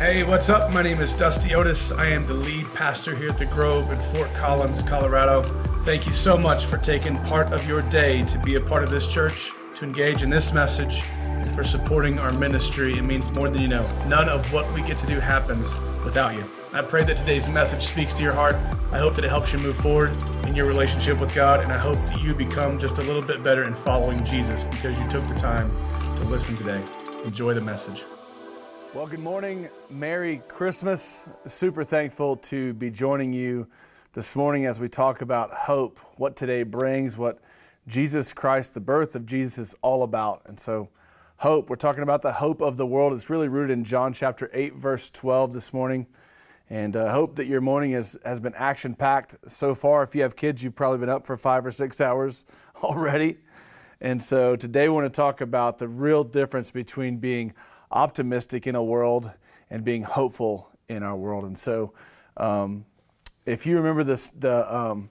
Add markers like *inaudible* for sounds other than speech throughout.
Hey, what's up? My name is Dusty Otis. I am the lead pastor here at the Grove in Fort Collins, Colorado. Thank you so much for taking part of your day to be a part of this church, to engage in this message, and for supporting our ministry. It means more than you know. None of what we get to do happens without you. I pray that today's message speaks to your heart. I hope that it helps you move forward in your relationship with God, and I hope that you become just a little bit better in following Jesus because you took the time to listen today. Enjoy the message. Well, good morning. Merry Christmas. Super thankful to be joining you this morning as we talk about hope, what today brings, what Jesus Christ, the birth of Jesus, is all about. And so, hope, we're talking about the hope of the world. It's really rooted in John chapter 8, verse 12 this morning. And I uh, hope that your morning has, has been action packed so far. If you have kids, you've probably been up for five or six hours *laughs* already. And so, today, we want to talk about the real difference between being optimistic in a world and being hopeful in our world. And so, um, if you remember this, the, um,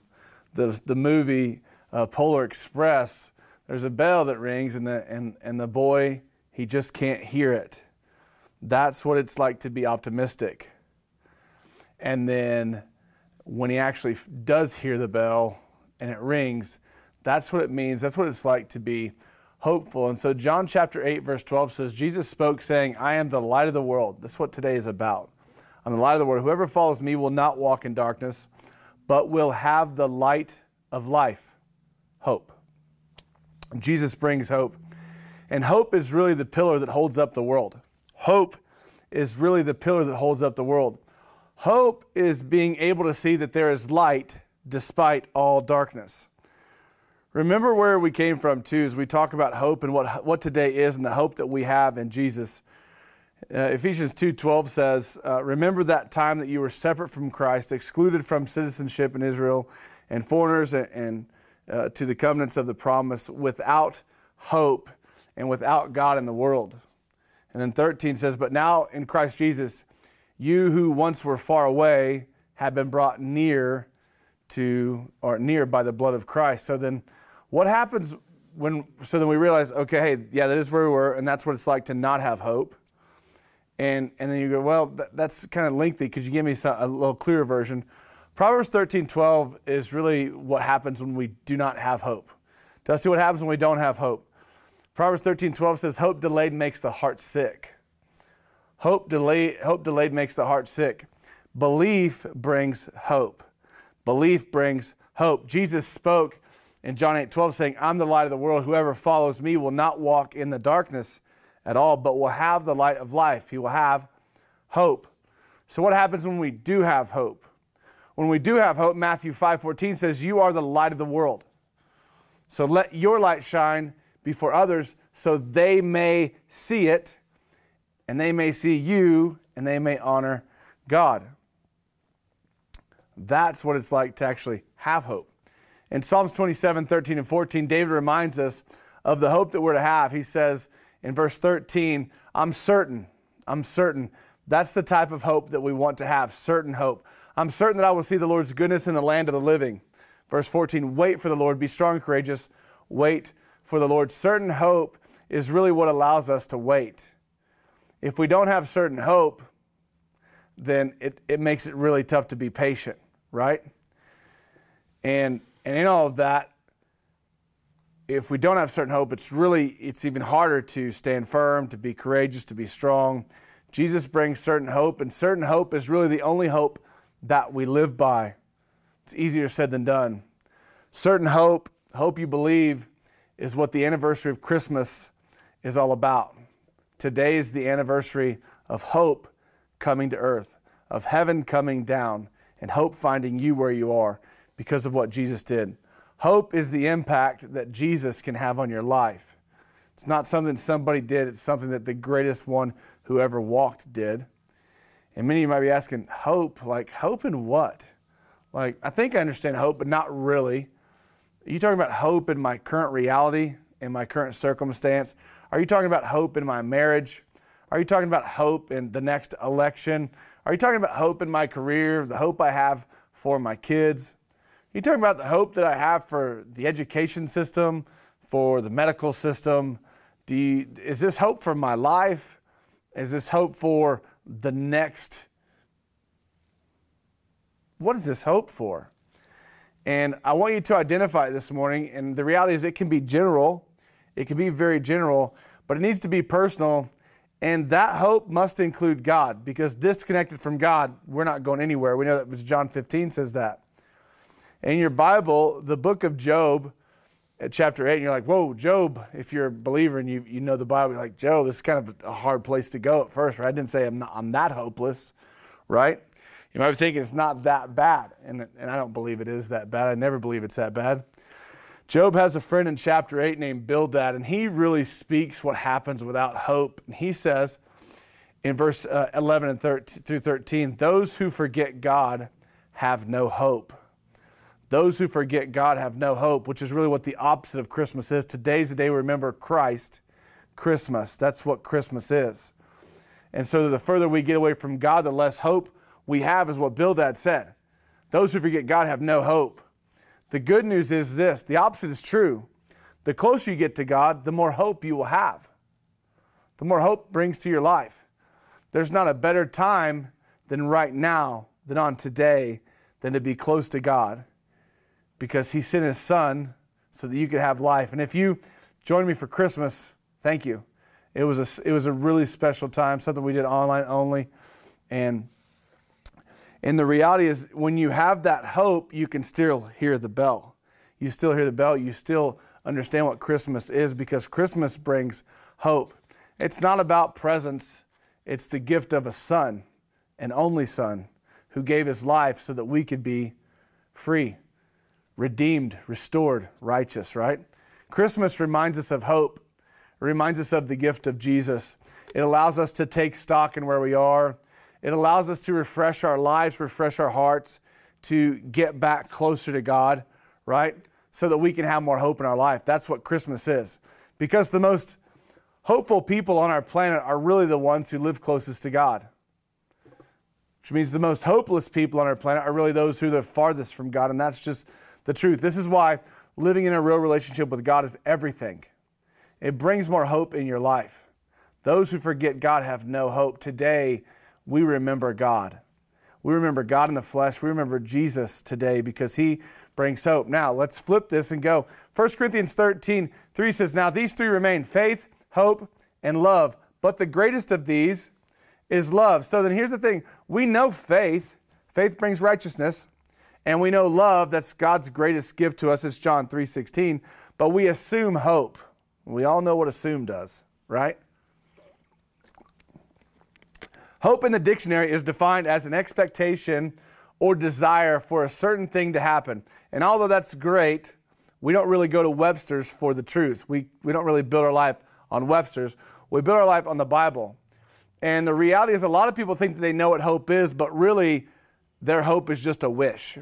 the, the movie uh, Polar Express, there's a bell that rings, and the, and, and the boy, he just can't hear it. That's what it's like to be optimistic. And then when he actually does hear the bell and it rings, that's what it means. That's what it's like to be hopeful. And so, John chapter 8, verse 12 says, Jesus spoke, saying, I am the light of the world. That's what today is about. I'm the light of the world. Whoever follows me will not walk in darkness, but will have the light of life. Hope. Jesus brings hope. And hope is really the pillar that holds up the world. Hope is really the pillar that holds up the world. Hope is being able to see that there is light despite all darkness. Remember where we came from, too, as we talk about hope and what, what today is and the hope that we have in Jesus. Uh, Ephesians 2:12 says, uh, "Remember that time that you were separate from Christ, excluded from citizenship in Israel, and foreigners and, and uh, to the covenants of the promise, without hope and without God in the world." And then 13 says, "But now in Christ Jesus, you who once were far away have been brought near to or near by the blood of Christ." So then what happens when, so then we realize, okay, hey, yeah, that is where we were, and that's what it's like to not have hope. And, and then you go, well, that, that's kind of lengthy. Could you give me some, a little clearer version? Proverbs 13 12 is really what happens when we do not have hope. Dusty, what happens when we don't have hope? Proverbs 13 12 says, Hope delayed makes the heart sick. Hope delayed, hope delayed makes the heart sick. Belief brings hope. Belief brings hope. Jesus spoke in John 8 12, saying, I'm the light of the world. Whoever follows me will not walk in the darkness at all, but will have the light of life. He will have hope. So, what happens when we do have hope? When we do have hope, Matthew 5 14 says, You are the light of the world. So, let your light shine before others so they may see it and they may see you and they may honor God. That's what it's like to actually have hope. In Psalms 27, 13, and 14, David reminds us of the hope that we're to have. He says in verse 13, I'm certain, I'm certain. That's the type of hope that we want to have, certain hope. I'm certain that I will see the Lord's goodness in the land of the living. Verse 14, wait for the Lord, be strong and courageous, wait for the Lord. Certain hope is really what allows us to wait. If we don't have certain hope, then it, it makes it really tough to be patient, right? And and in all of that, if we don't have certain hope, it's really it's even harder to stand firm, to be courageous, to be strong. Jesus brings certain hope, and certain hope is really the only hope that we live by. It's easier said than done. Certain hope, hope you believe, is what the anniversary of Christmas is all about. Today is the anniversary of hope coming to earth, of heaven coming down, and hope finding you where you are because of what Jesus did. Hope is the impact that Jesus can have on your life. It's not something somebody did, it's something that the greatest one who ever walked did. And many of you might be asking, hope? Like, hope in what? Like, I think I understand hope, but not really. Are you talking about hope in my current reality, in my current circumstance? Are you talking about hope in my marriage? Are you talking about hope in the next election? Are you talking about hope in my career, the hope I have for my kids? You talking about the hope that I have for the education system, for the medical system? Do you, is this hope for my life? Is this hope for the next. What is this hope for? And I want you to identify it this morning. And the reality is, it can be general, it can be very general, but it needs to be personal. And that hope must include God because disconnected from God, we're not going anywhere. We know that John 15 says that. In your Bible, the book of Job, at chapter 8, and you're like, whoa, Job, if you're a believer and you, you know the Bible, you're like, Job, this is kind of a hard place to go at first, right? I didn't say I'm, not, I'm that hopeless, right? You might be thinking it's not that bad, and, and I don't believe it is that bad. I never believe it's that bad. Job has a friend in chapter 8 named Bildad, and he really speaks what happens without hope. And he says in verse uh, 11 and 13, through 13, those who forget God have no hope. Those who forget God have no hope, which is really what the opposite of Christmas is. Today's the day we remember Christ, Christmas. That's what Christmas is. And so the further we get away from God, the less hope we have, is what Bildad said. Those who forget God have no hope. The good news is this the opposite is true. The closer you get to God, the more hope you will have. The more hope brings to your life. There's not a better time than right now, than on today, than to be close to God because He sent His Son so that you could have life. And if you joined me for Christmas, thank you. It was a, it was a really special time, something we did online only. And and the reality is, when you have that hope, you can still hear the bell. You still hear the bell. You still understand what Christmas is because Christmas brings hope. It's not about presents, it's the gift of a son, an only son, who gave his life so that we could be free, redeemed, restored, righteous, right? Christmas reminds us of hope, it reminds us of the gift of Jesus. It allows us to take stock in where we are it allows us to refresh our lives, refresh our hearts, to get back closer to God, right? So that we can have more hope in our life. That's what Christmas is. Because the most hopeful people on our planet are really the ones who live closest to God. Which means the most hopeless people on our planet are really those who are the farthest from God, and that's just the truth. This is why living in a real relationship with God is everything. It brings more hope in your life. Those who forget God have no hope. Today, we remember God. We remember God in the flesh. We remember Jesus today because he brings hope. Now, let's flip this and go. 1 Corinthians 13, 3 says, Now these three remain faith, hope, and love. But the greatest of these is love. So then here's the thing we know faith, faith brings righteousness, and we know love, that's God's greatest gift to us, is John 3 16. But we assume hope. We all know what assume does, right? Hope in the dictionary is defined as an expectation or desire for a certain thing to happen. And although that's great, we don't really go to Webster's for the truth. We, we don't really build our life on Webster's. We build our life on the Bible. And the reality is, a lot of people think that they know what hope is, but really, their hope is just a wish.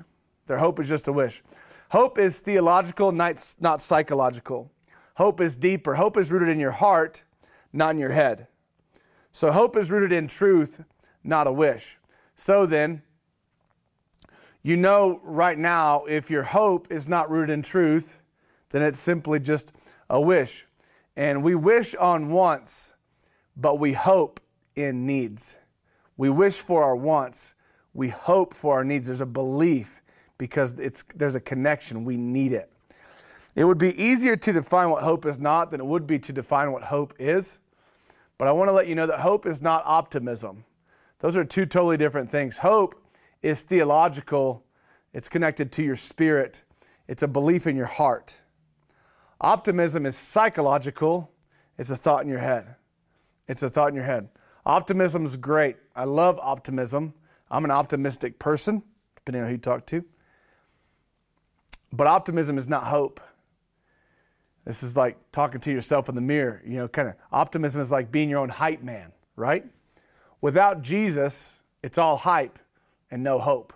Their hope is just a wish. Hope is theological, not, psychological. Hope is deeper. Hope is rooted in your heart, not in your head. So hope is rooted in truth, not a wish. So then, you know right now if your hope is not rooted in truth, then it's simply just a wish. And we wish on wants, but we hope in needs. We wish for our wants, we hope for our needs. There's a belief because it's, there's a connection. We need it. It would be easier to define what hope is not than it would be to define what hope is. But I want to let you know that hope is not optimism. Those are two totally different things. Hope is theological, it's connected to your spirit, it's a belief in your heart. Optimism is psychological, it's a thought in your head. It's a thought in your head. Optimism is great. I love optimism. I'm an optimistic person, depending on who you talk to. But optimism is not hope. This is like talking to yourself in the mirror. You know, kind of optimism is like being your own hype man, right? Without Jesus, it's all hype and no hope.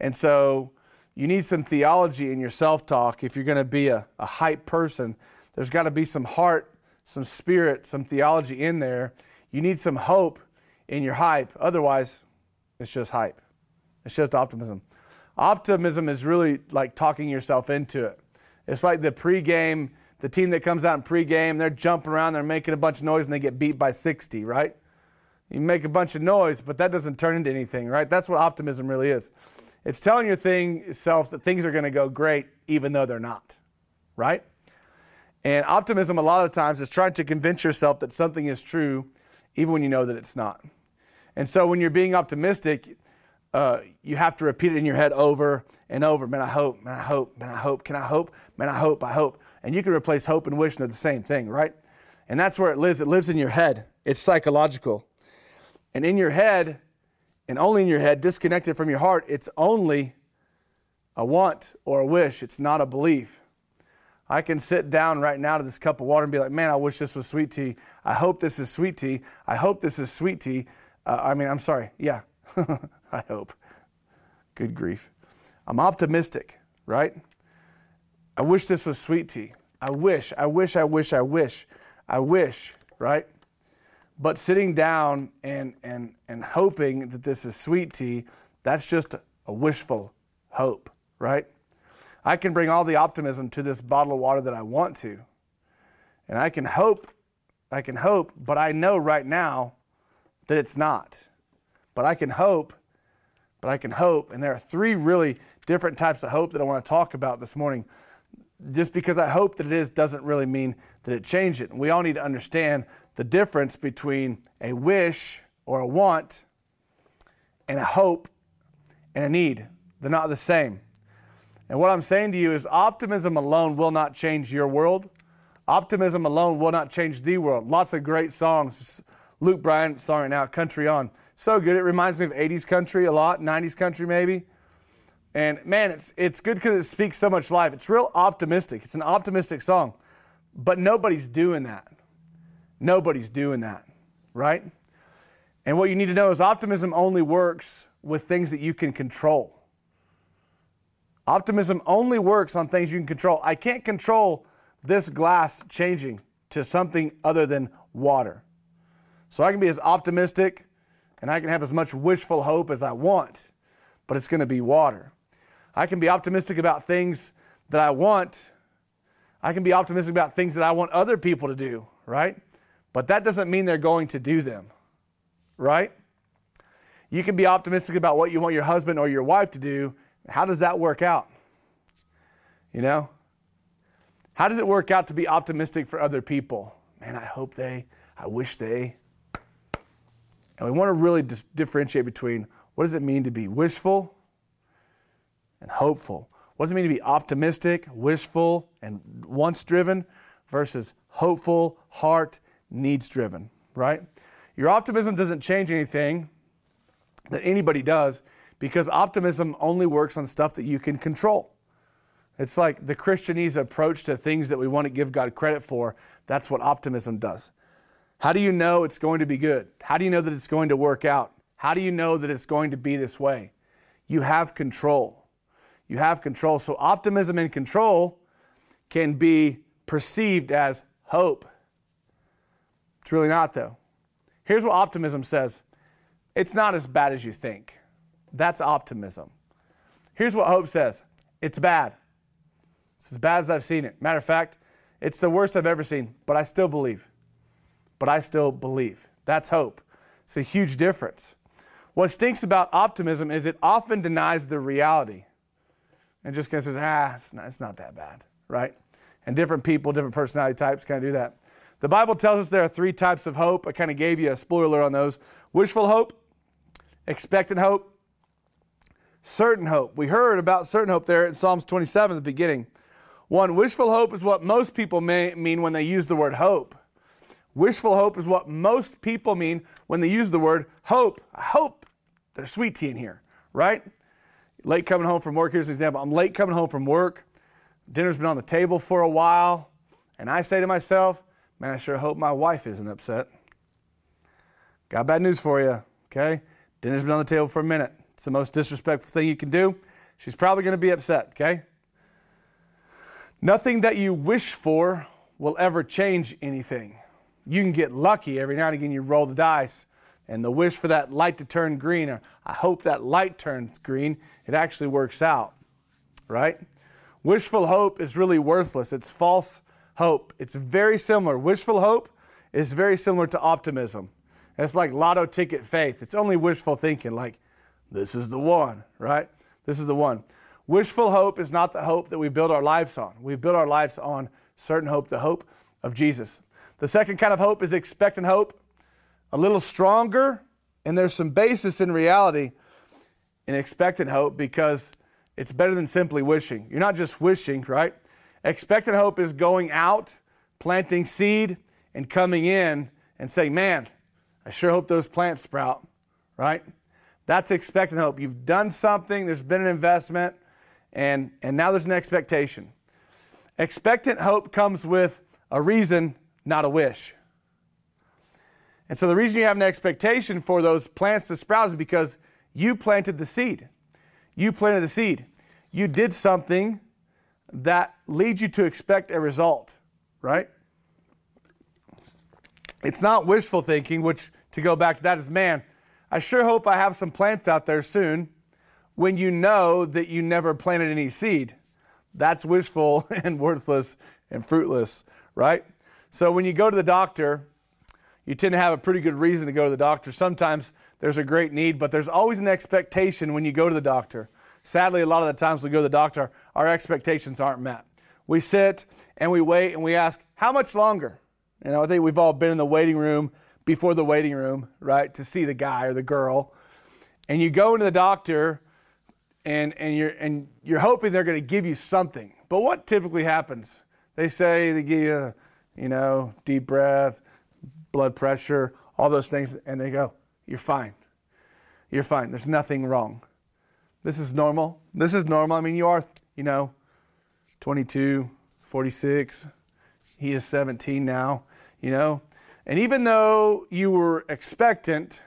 And so you need some theology in your self talk if you're going to be a, a hype person. There's got to be some heart, some spirit, some theology in there. You need some hope in your hype. Otherwise, it's just hype. It's just optimism. Optimism is really like talking yourself into it. It's like the pregame, the team that comes out in pregame, they're jumping around, they're making a bunch of noise, and they get beat by 60, right? You make a bunch of noise, but that doesn't turn into anything, right? That's what optimism really is. It's telling your thing self that things are going to go great even though they're not, right? And optimism, a lot of times, is trying to convince yourself that something is true even when you know that it's not. And so when you're being optimistic, uh, you have to repeat it in your head over and over. Man, I hope, man, I hope, man, I hope. Can I hope? Man, I hope, I hope. And you can replace hope and wish, and they're the same thing, right? And that's where it lives. It lives in your head, it's psychological. And in your head, and only in your head, disconnected from your heart, it's only a want or a wish. It's not a belief. I can sit down right now to this cup of water and be like, man, I wish this was sweet tea. I hope this is sweet tea. I hope this is sweet tea. Uh, I mean, I'm sorry. Yeah, *laughs* I hope. Good grief. I'm optimistic, right? I wish this was sweet tea. I wish, I wish, I wish, I wish, I wish, right? But sitting down and, and, and hoping that this is sweet tea, that's just a wishful hope, right? I can bring all the optimism to this bottle of water that I want to. And I can hope, I can hope, but I know right now that it's not. But I can hope, but I can hope. And there are three really different types of hope that I want to talk about this morning. Just because I hope that it is doesn't really mean that it changed it. And we all need to understand the difference between a wish or a want and a hope and a need. They're not the same. And what I'm saying to you is optimism alone will not change your world. Optimism alone will not change the world. Lots of great songs. Luke Bryan right now, Country On. So good. It reminds me of 80s country a lot, 90s country maybe. And man, it's, it's good because it speaks so much life. It's real optimistic. It's an optimistic song. But nobody's doing that. Nobody's doing that, right? And what you need to know is optimism only works with things that you can control. Optimism only works on things you can control. I can't control this glass changing to something other than water. So I can be as optimistic and I can have as much wishful hope as I want, but it's going to be water. I can be optimistic about things that I want. I can be optimistic about things that I want other people to do, right? But that doesn't mean they're going to do them, right? You can be optimistic about what you want your husband or your wife to do, how does that work out? You know? How does it work out to be optimistic for other people? Man, I hope they, I wish they. And we want to really dis- differentiate between what does it mean to be wishful and hopeful? What does it mean to be optimistic, wishful, and wants driven versus hopeful, heart, needs driven, right? Your optimism doesn't change anything that anybody does because optimism only works on stuff that you can control. It's like the Christianese approach to things that we want to give God credit for. That's what optimism does. How do you know it's going to be good? How do you know that it's going to work out? How do you know that it's going to be this way? You have control. You have control. So, optimism and control can be perceived as hope. It's really not, though. Here's what optimism says it's not as bad as you think. That's optimism. Here's what hope says it's bad. It's as bad as I've seen it. Matter of fact, it's the worst I've ever seen, but I still believe. But I still believe. That's hope. It's a huge difference. What stinks about optimism is it often denies the reality and just kind of says, ah, it's not, it's not that bad, right? And different people, different personality types kind of do that. The Bible tells us there are three types of hope. I kind of gave you a spoiler on those wishful hope, expectant hope, certain hope. We heard about certain hope there in Psalms 27 at the beginning. One, wishful hope is what most people may mean when they use the word hope. Wishful hope is what most people mean when they use the word hope. I hope there's sweet tea in here, right? Late coming home from work. Here's an example. I'm late coming home from work. Dinner's been on the table for a while. And I say to myself, man, I sure hope my wife isn't upset. Got bad news for you, okay? Dinner's been on the table for a minute. It's the most disrespectful thing you can do. She's probably going to be upset, okay? Nothing that you wish for will ever change anything. You can get lucky every now and again, you roll the dice, and the wish for that light to turn green, or I hope that light turns green, it actually works out, right? Wishful hope is really worthless. It's false hope. It's very similar. Wishful hope is very similar to optimism. It's like lotto ticket faith. It's only wishful thinking, like, this is the one, right? This is the one. Wishful hope is not the hope that we build our lives on. We build our lives on certain hope, the hope of Jesus. The second kind of hope is expectant hope, a little stronger, and there's some basis in reality in expectant hope because it's better than simply wishing. You're not just wishing, right? Expectant hope is going out, planting seed, and coming in and saying, Man, I sure hope those plants sprout, right? That's expectant hope. You've done something, there's been an investment, and, and now there's an expectation. Expectant hope comes with a reason, not a wish. And so the reason you have an expectation for those plants to sprout is because you planted the seed. You planted the seed. You did something that leads you to expect a result, right? It's not wishful thinking, which to go back to that is man, I sure hope I have some plants out there soon when you know that you never planted any seed. That's wishful *laughs* and worthless and fruitless, right? So when you go to the doctor, you tend to have a pretty good reason to go to the doctor. Sometimes there's a great need, but there's always an expectation when you go to the doctor. Sadly, a lot of the times we go to the doctor, our expectations aren't met. We sit and we wait and we ask, how much longer? You know, I think we've all been in the waiting room before the waiting room, right, to see the guy or the girl. And you go into the doctor and, and, you're, and you're hoping they're going to give you something. But what typically happens? They say they give you, you know, deep breath, blood pressure, all those things, and they go, You're fine. You're fine. There's nothing wrong. This is normal. This is normal. I mean, you are, you know, 22, 46. He is 17 now, you know. And even though you were expectant,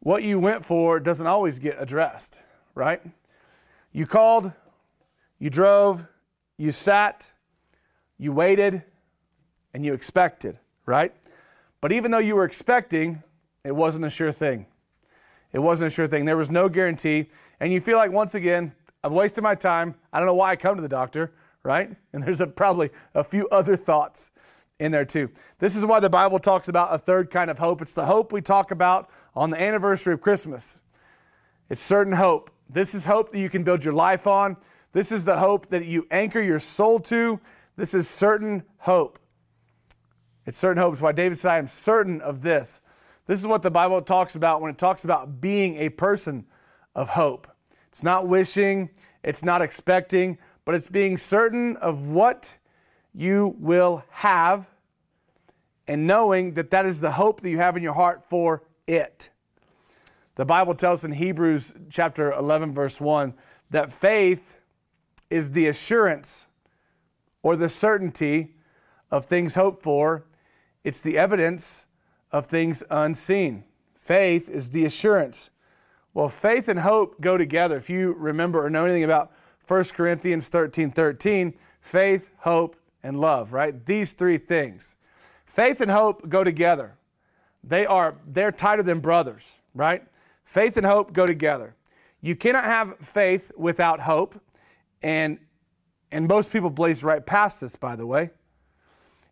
what you went for doesn't always get addressed, right? You called, you drove, you sat, you waited, and you expected, right? But even though you were expecting, it wasn't a sure thing. It wasn't a sure thing. There was no guarantee. And you feel like, once again, I've wasted my time. I don't know why I come to the doctor, right? *laughs* And there's a, probably a few other thoughts in there too. This is why the Bible talks about a third kind of hope. It's the hope we talk about on the anniversary of Christmas. It's certain hope. This is hope that you can build your life on. This is the hope that you anchor your soul to. This is certain hope. It's certain hopes. Why David said, I am certain of this. This is what the Bible talks about when it talks about being a person of hope. It's not wishing, it's not expecting, but it's being certain of what you will have and knowing that that is the hope that you have in your heart for it. The Bible tells in Hebrews chapter 11 verse 1 that faith is the assurance or the certainty of things hoped for. It's the evidence of things unseen. Faith is the assurance. Well, faith and hope go together. If you remember or know anything about 1 Corinthians 13 13, faith, hope, and love, right? These three things. Faith and hope go together. They are they're tighter than brothers, right? Faith and hope go together. You cannot have faith without hope. And and most people blaze right past this, by the way.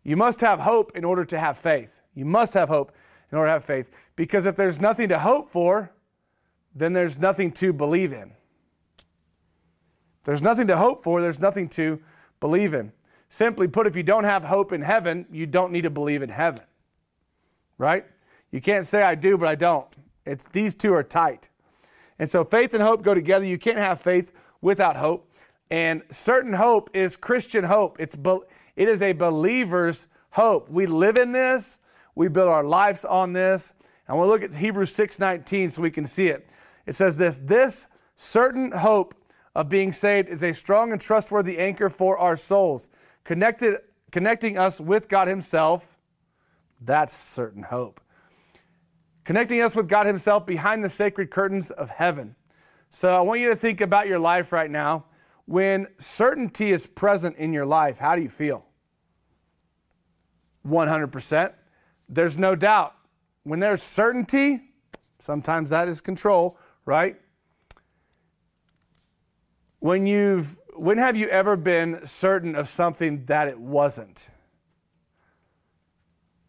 You must have hope in order to have faith. You must have hope in order to have faith. Because if there's nothing to hope for, then there's nothing to believe in. There's nothing to hope for, there's nothing to believe in. Simply put, if you don't have hope in heaven, you don't need to believe in heaven. Right? You can't say I do, but I don't. It's these two are tight. And so faith and hope go together. You can't have faith without hope. And certain hope is Christian hope. It's it is a believer's hope. We live in this. We build our lives on this. And we'll look at Hebrews 6:19 so we can see it. It says this, this certain hope of being saved is a strong and trustworthy anchor for our souls connected, connecting us with God Himself, that's certain hope. Connecting us with God Himself behind the sacred curtains of heaven. So I want you to think about your life right now. When certainty is present in your life, how do you feel? 100%. There's no doubt. When there's certainty, sometimes that is control, right? When you've when have you ever been certain of something that it wasn't?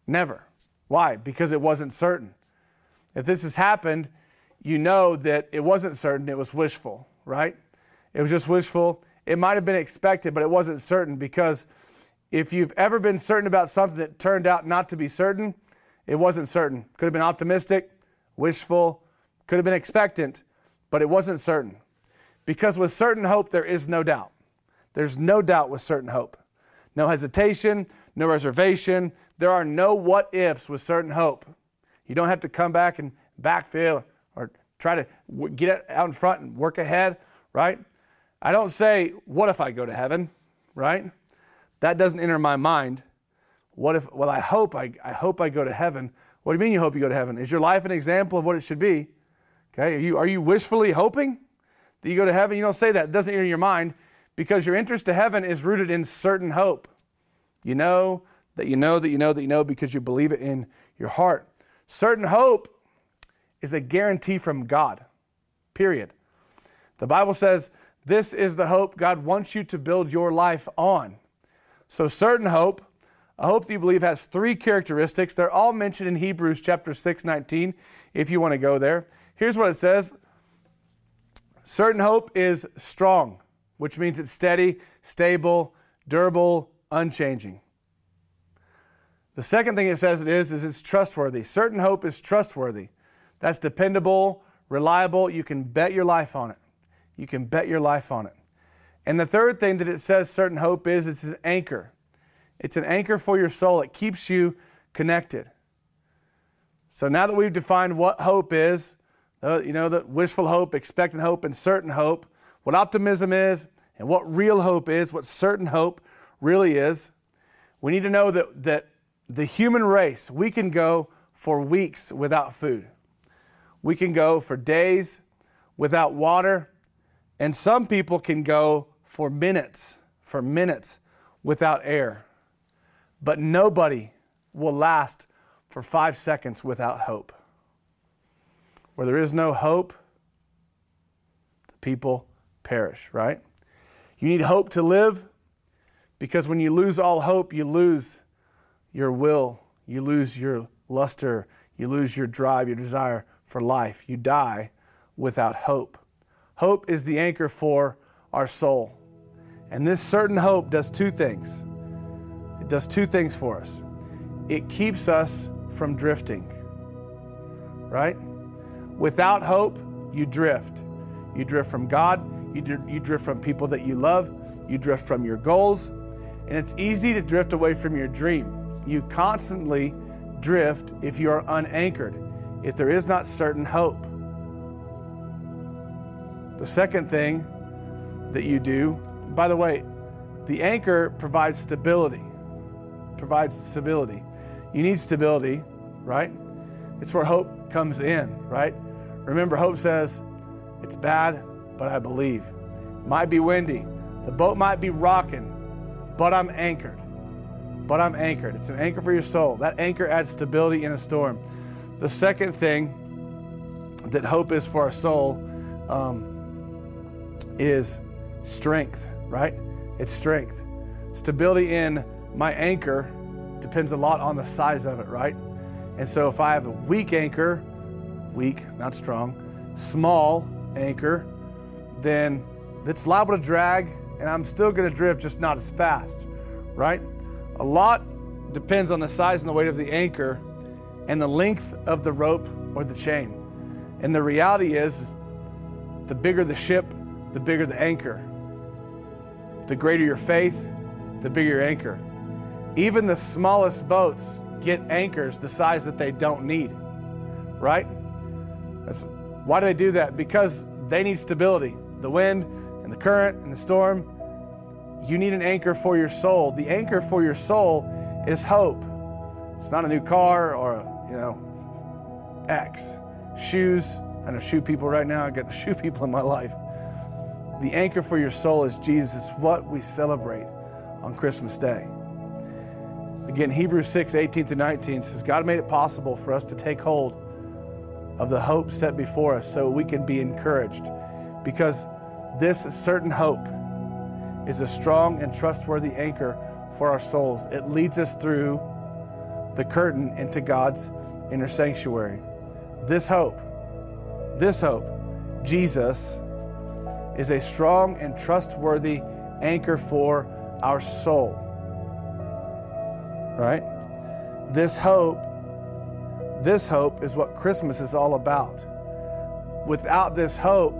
Never. Why? Because it wasn't certain. If this has happened, you know that it wasn't certain, it was wishful, right? It was just wishful. It might have been expected, but it wasn't certain because if you've ever been certain about something that turned out not to be certain, it wasn't certain. Could have been optimistic, wishful, could have been expectant, but it wasn't certain. Because with certain hope, there is no doubt. There's no doubt with certain hope. No hesitation, no reservation. There are no what ifs with certain hope. You don't have to come back and backfill or try to get out in front and work ahead, right? I don't say, what if I go to heaven, right? That doesn't enter my mind. What if, well, I hope I, I hope I go to heaven. What do you mean you hope you go to heaven? Is your life an example of what it should be? Okay, are you, are you wishfully hoping that you go to heaven? You don't say that. It doesn't enter your mind because your interest to heaven is rooted in certain hope. You know that you know that you know that you know because you believe it in your heart. Certain hope is a guarantee from God, period. The Bible says this is the hope God wants you to build your life on. So, certain hope, a hope that you believe has three characteristics. They're all mentioned in Hebrews chapter 6, 19, if you want to go there. Here's what it says Certain hope is strong, which means it's steady, stable, durable, unchanging. The second thing it says it is, is it's trustworthy. Certain hope is trustworthy. That's dependable, reliable. You can bet your life on it. You can bet your life on it. And the third thing that it says certain hope is it's an anchor. It's an anchor for your soul. It keeps you connected. So now that we've defined what hope is, uh, you know, the wishful hope, expectant hope, and certain hope, what optimism is, and what real hope is, what certain hope really is, we need to know that, that the human race, we can go for weeks without food. We can go for days without water. And some people can go for minutes, for minutes without air. But nobody will last for five seconds without hope. Where there is no hope, the people perish, right? You need hope to live because when you lose all hope, you lose your will, you lose your luster, you lose your drive, your desire for life. You die without hope. Hope is the anchor for our soul. And this certain hope does two things. It does two things for us. It keeps us from drifting, right? Without hope, you drift. You drift from God, you, dr- you drift from people that you love, you drift from your goals, and it's easy to drift away from your dream. You constantly drift if you are unanchored, if there is not certain hope. The second thing that you do, by the way, the anchor provides stability. Provides stability. You need stability, right? It's where hope comes in, right? Remember, hope says, It's bad, but I believe. Might be windy. The boat might be rocking, but I'm anchored. But I'm anchored. It's an anchor for your soul. That anchor adds stability in a storm. The second thing that hope is for our soul um, is strength, right? It's strength. Stability in my anchor depends a lot on the size of it, right? And so if I have a weak anchor, weak, not strong, small anchor, then it's liable to drag and I'm still going to drift, just not as fast, right? A lot depends on the size and the weight of the anchor and the length of the rope or the chain. And the reality is, is the bigger the ship, the bigger the anchor. The greater your faith, the bigger your anchor. Even the smallest boats get anchors the size that they don't need, right? That's, why do they do that? Because they need stability. The wind and the current and the storm. You need an anchor for your soul. The anchor for your soul is hope. It's not a new car or you know, X. Shoes. I know shoe people right now. I got *laughs* shoe people in my life. The anchor for your soul is Jesus. What we celebrate on Christmas Day. Again, Hebrews 6, 18 to 19 says, God made it possible for us to take hold of the hope set before us so we can be encouraged. Because this certain hope is a strong and trustworthy anchor for our souls. It leads us through the curtain into God's inner sanctuary. This hope, this hope, Jesus, is a strong and trustworthy anchor for our soul. Right? This hope, this hope is what Christmas is all about. Without this hope,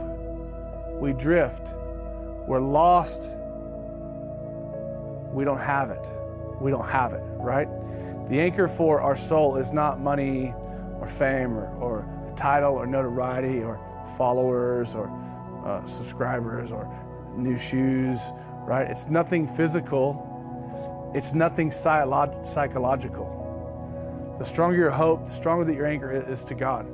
we drift. We're lost. We don't have it. We don't have it, right? The anchor for our soul is not money or fame or, or title or notoriety or followers or uh, subscribers or new shoes, right? It's nothing physical, it's nothing psychological. The stronger your hope, the stronger that your anchor is to God.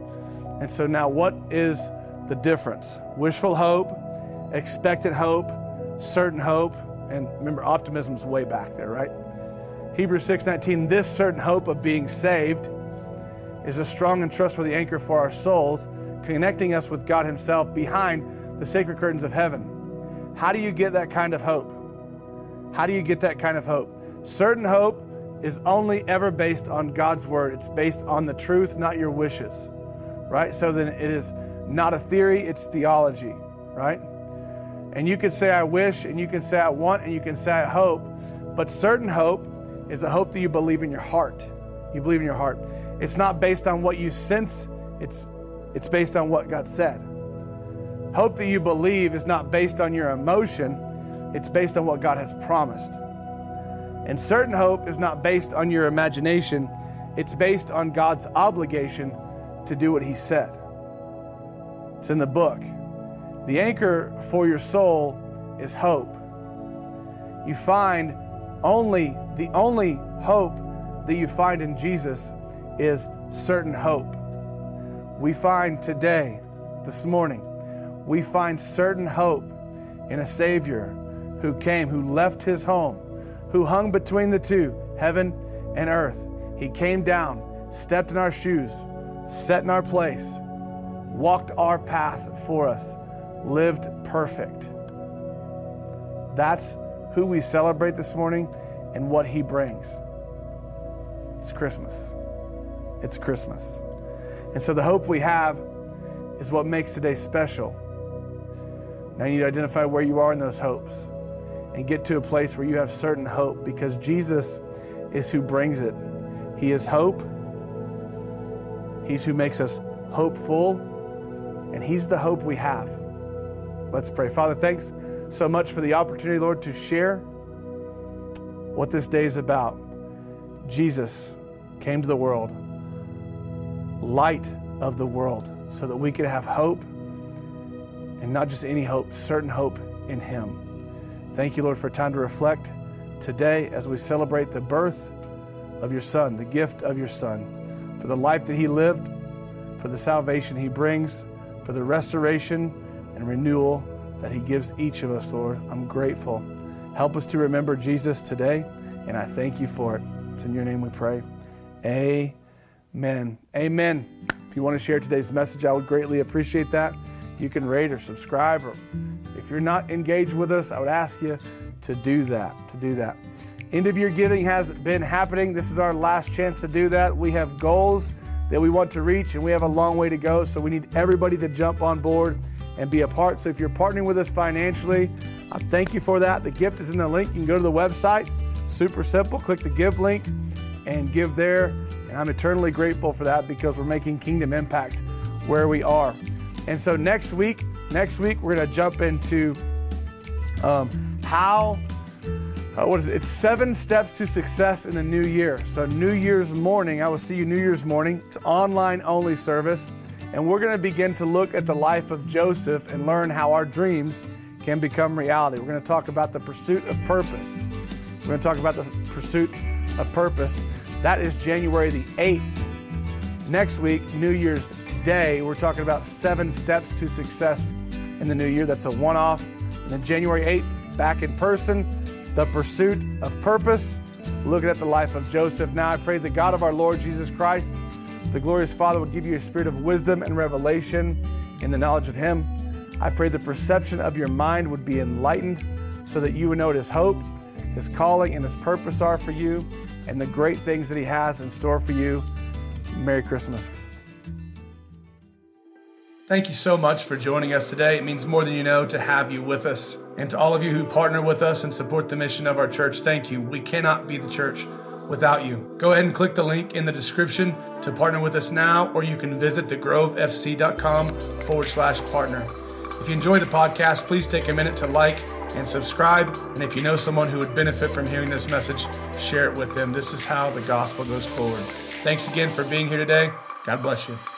And so now, what is the difference? Wishful hope, expectant hope, certain hope, and remember, optimism's way back there, right? Hebrews 6:19, this certain hope of being saved is a strong and trustworthy anchor for our souls, connecting us with God Himself behind the sacred curtains of heaven. How do you get that kind of hope? How do you get that kind of hope? Certain hope is only ever based on God's word. It's based on the truth, not your wishes. Right? So then it is not a theory, it's theology, right? And you can say I wish and you can say I want and you can say I hope, but certain hope is a hope that you believe in your heart. You believe in your heart. It's not based on what you sense, it's it's based on what God said. Hope that you believe is not based on your emotion, it's based on what God has promised. And certain hope is not based on your imagination, it's based on God's obligation to do what He said. It's in the book. The anchor for your soul is hope. You find only, the only hope that you find in Jesus is certain hope. We find today, this morning, we find certain hope in a Savior who came, who left his home, who hung between the two, heaven and earth. He came down, stepped in our shoes, set in our place, walked our path for us, lived perfect. That's who we celebrate this morning and what he brings. It's Christmas. It's Christmas. And so the hope we have is what makes today special. Now you need to identify where you are in those hopes and get to a place where you have certain hope because Jesus is who brings it. He is hope. He's who makes us hopeful, and He's the hope we have. Let's pray. Father, thanks so much for the opportunity, Lord, to share what this day is about. Jesus came to the world, light of the world, so that we could have hope and not just any hope, certain hope in Him. Thank you, Lord, for time to reflect today as we celebrate the birth of your Son, the gift of your Son, for the life that He lived, for the salvation He brings, for the restoration and renewal that He gives each of us, Lord. I'm grateful. Help us to remember Jesus today, and I thank you for it. It's in your name we pray. Amen. Amen. If you want to share today's message, I would greatly appreciate that you can rate or subscribe. Or if you're not engaged with us, I would ask you to do that. To do that. End of year giving has been happening. This is our last chance to do that. We have goals that we want to reach, and we have a long way to go. So we need everybody to jump on board and be a part. So if you're partnering with us financially, I thank you for that. The gift is in the link. You can go to the website. Super simple. Click the give link and give there. And I'm eternally grateful for that because we're making kingdom impact where we are. And so next week, next week we're going to jump into um, how. Uh, what is it? It's seven steps to success in the new year. So New Year's morning, I will see you New Year's morning. It's online only service, and we're going to begin to look at the life of Joseph and learn how our dreams can become reality. We're going to talk about the pursuit of purpose. We're going to talk about the pursuit of purpose. That is January the 8th. Next week, New Year's Day, we're talking about seven steps to success in the new year. That's a one off. And then January 8th, back in person, the pursuit of purpose, looking at the life of Joseph. Now I pray the God of our Lord Jesus Christ, the glorious Father, would give you a spirit of wisdom and revelation in the knowledge of Him. I pray the perception of your mind would be enlightened so that you would know what His hope, His calling, and His purpose are for you and the great things that He has in store for you. Merry Christmas. Thank you so much for joining us today. It means more than you know to have you with us. And to all of you who partner with us and support the mission of our church, thank you. We cannot be the church without you. Go ahead and click the link in the description to partner with us now, or you can visit thegrovefc.com forward slash partner. If you enjoy the podcast, please take a minute to like and subscribe. And if you know someone who would benefit from hearing this message, share it with them. This is how the gospel goes forward. Thanks again for being here today. God bless you.